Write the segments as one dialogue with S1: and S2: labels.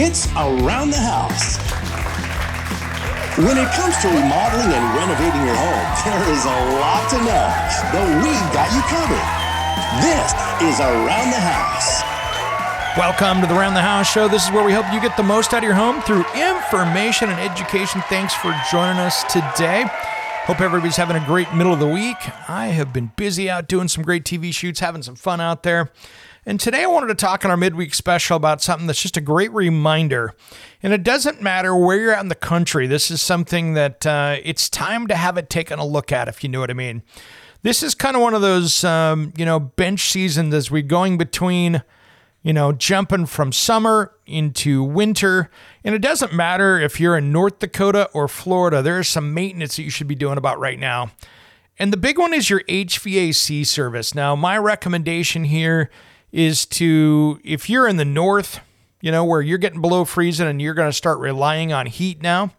S1: It's Around the House. When it comes to remodeling and renovating your home, there is a lot to know, but we've got you covered. This is Around the House.
S2: Welcome to the Around the House show. This is where we help you get the most out of your home through information and education. Thanks for joining us today. Hope everybody's having a great middle of the week. I have been busy out doing some great TV shoots, having some fun out there. And today I wanted to talk on our midweek special about something that's just a great reminder. And it doesn't matter where you're at in the country, this is something that uh, it's time to have it taken a look at, if you know what I mean. This is kind of one of those, um, you know, bench seasons as we're going between, you know, jumping from summer into winter. And it doesn't matter if you're in North Dakota or Florida, there is some maintenance that you should be doing about right now. And the big one is your HVAC service. Now, my recommendation here is to, if you're in the north, you know, where you're getting below freezing and you're going to start relying on heat now,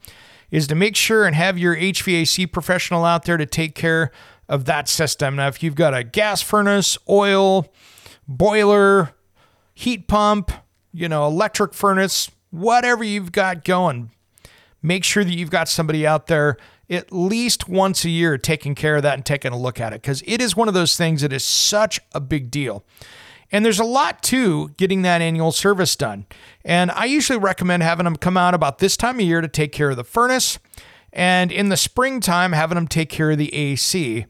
S2: is to make sure and have your HVAC professional out there to take care of that system. Now, if you've got a gas furnace, oil, boiler, heat pump, you know, electric furnace, whatever you've got going, make sure that you've got somebody out there at least once a year taking care of that and taking a look at it because it is one of those things that is such a big deal. And there's a lot to getting that annual service done. And I usually recommend having them come out about this time of year to take care of the furnace. And in the springtime, having them take care of the AC.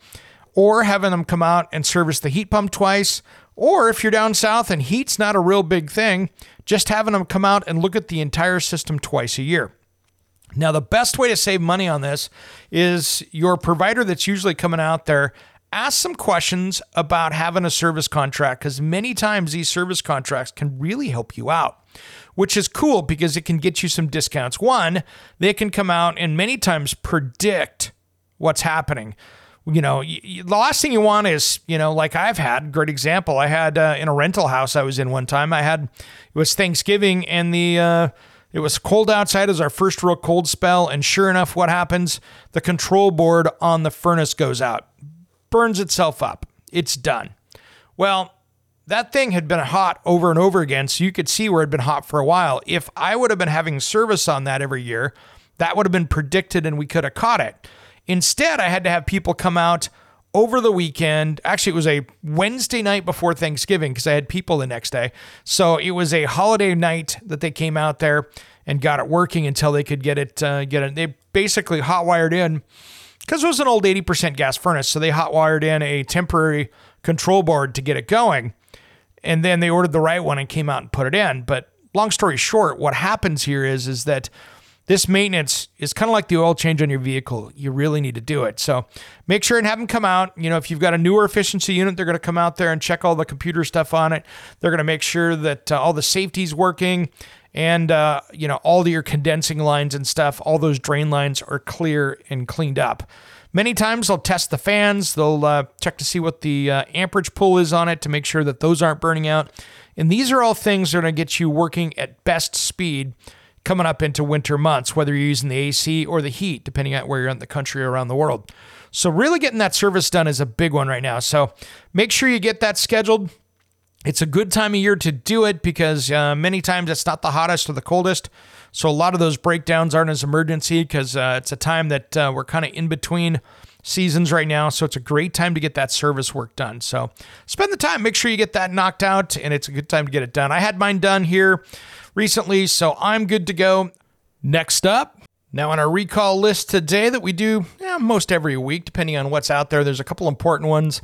S2: Or having them come out and service the heat pump twice. Or if you're down south and heat's not a real big thing, just having them come out and look at the entire system twice a year. Now, the best way to save money on this is your provider that's usually coming out there ask some questions about having a service contract because many times these service contracts can really help you out, which is cool because it can get you some discounts. One, they can come out and many times predict what's happening. You know, the last thing you want is, you know, like I've had, great example. I had uh, in a rental house I was in one time, I had, it was Thanksgiving and the, uh, it was cold outside as our first real cold spell. And sure enough, what happens? The control board on the furnace goes out burns itself up. It's done. Well, that thing had been hot over and over again, so you could see where it had been hot for a while. If I would have been having service on that every year, that would have been predicted and we could have caught it. Instead, I had to have people come out over the weekend. Actually, it was a Wednesday night before Thanksgiving because I had people the next day. So it was a holiday night that they came out there and got it working until they could get it uh, get it. They basically hot wired in because it was an old 80% gas furnace. So they hot wired in a temporary control board to get it going. And then they ordered the right one and came out and put it in. But long story short, what happens here is, is that this maintenance is kind of like the oil change on your vehicle. You really need to do it. So make sure and have them come out. You know, if you've got a newer efficiency unit, they're going to come out there and check all the computer stuff on it. They're going to make sure that uh, all the safety's working and uh, you know all your condensing lines and stuff all those drain lines are clear and cleaned up. Many times they'll test the fans. They'll uh, check to see what the uh, amperage pull is on it to make sure that those aren't burning out. And these are all things that are going to get you working at best speed coming up into winter months whether you're using the ac or the heat depending on where you're in the country or around the world. So really getting that service done is a big one right now. So make sure you get that scheduled it's a good time of year to do it because uh, many times it's not the hottest or the coldest. So a lot of those breakdowns aren't as emergency because uh, it's a time that uh, we're kind of in between seasons right now. So it's a great time to get that service work done. So spend the time, make sure you get that knocked out, and it's a good time to get it done. I had mine done here recently, so I'm good to go. Next up, now, on our recall list today that we do yeah, most every week, depending on what's out there, there's a couple important ones.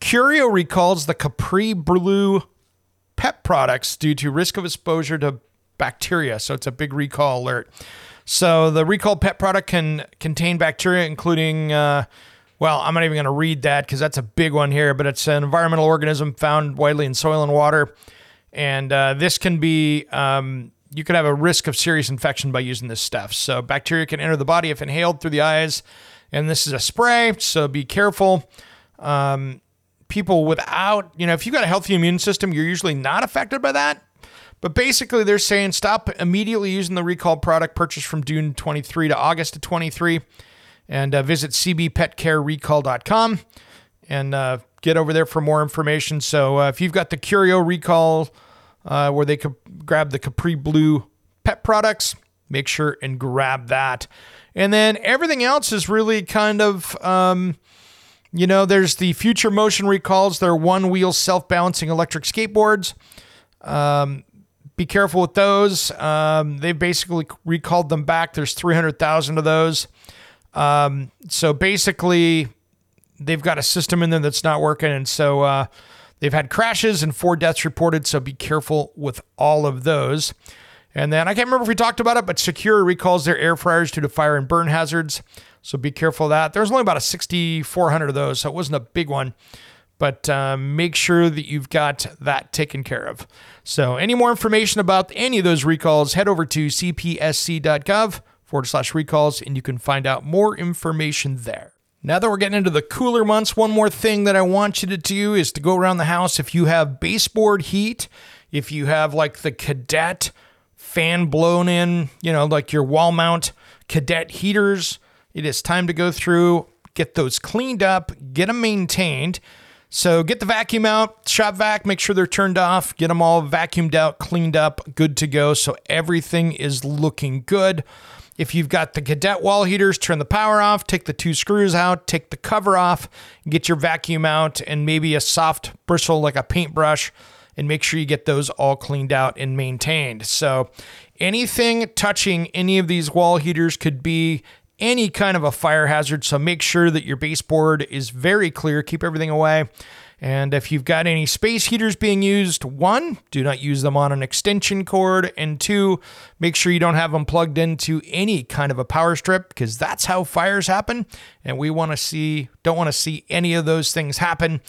S2: Curio recalls the Capri Blue pet products due to risk of exposure to bacteria. So it's a big recall alert. So the recalled pet product can contain bacteria, including, uh, well, I'm not even going to read that because that's a big one here, but it's an environmental organism found widely in soil and water. And uh, this can be, um, you could have a risk of serious infection by using this stuff. So bacteria can enter the body if inhaled through the eyes. And this is a spray, so be careful. Um, people without, you know, if you've got a healthy immune system, you're usually not affected by that. But basically, they're saying stop immediately using the recalled product purchased from June 23 to August of 23 and uh, visit cbpetcarerecall.com and uh, get over there for more information. So uh, if you've got the Curio recall uh, where they could grab the Capri Blue pet products, make sure and grab that. And then everything else is really kind of. Um, you know, there's the Future Motion recalls. They're Onewheel self balancing electric skateboards. Um, be careful with those. Um, they've basically recalled them back. There's 300,000 of those. Um, so basically, they've got a system in there that's not working. And so uh, they've had crashes and four deaths reported. So be careful with all of those. And then I can't remember if we talked about it, but Secura recalls their air fryers due to fire and burn hazards. So be careful of that. There's only about a 6,400 of those, so it wasn't a big one. But uh, make sure that you've got that taken care of. So, any more information about any of those recalls, head over to cpsc.gov forward slash recalls, and you can find out more information there. Now that we're getting into the cooler months, one more thing that I want you to do is to go around the house. If you have baseboard heat, if you have like the cadet fan blown in, you know, like your wall mount cadet heaters, it is time to go through, get those cleaned up, get them maintained. So get the vacuum out, shop vac, make sure they're turned off, get them all vacuumed out, cleaned up, good to go. So everything is looking good. If you've got the cadet wall heaters, turn the power off, take the two screws out, take the cover off, get your vacuum out, and maybe a soft bristle like a paintbrush, and make sure you get those all cleaned out and maintained. So anything touching any of these wall heaters could be any kind of a fire hazard. So make sure that your baseboard is very clear. Keep everything away. And if you've got any space heaters being used, one, do not use them on an extension cord. And two, make sure you don't have them plugged into any kind of a power strip because that's how fires happen. And we want to see, don't want to see any of those things happen.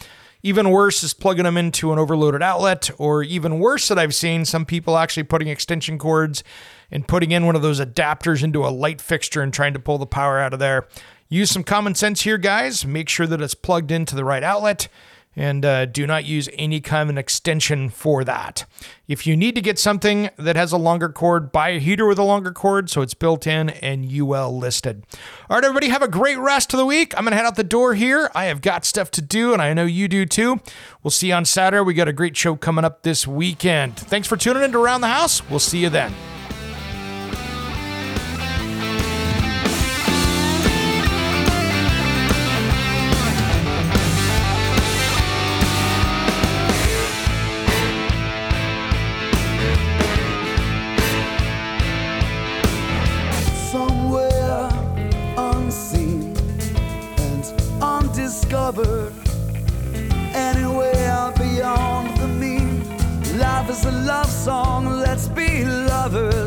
S2: Even worse is plugging them into an overloaded outlet, or even worse that I've seen some people actually putting extension cords and putting in one of those adapters into a light fixture and trying to pull the power out of there. Use some common sense here, guys. Make sure that it's plugged into the right outlet and uh, do not use any kind of an extension for that. If you need to get something that has a longer cord, buy a heater with a longer cord so it's built in and UL listed. All right, everybody, have a great rest of the week. I'm going to head out the door here. I have got stuff to do, and I know you do too. We'll see you on Saturday. We got a great show coming up this weekend. Thanks for tuning in to Around the House. We'll see you then.
S3: Undiscovered. Anywhere beyond the mean. Life is a love song, let's be lovers.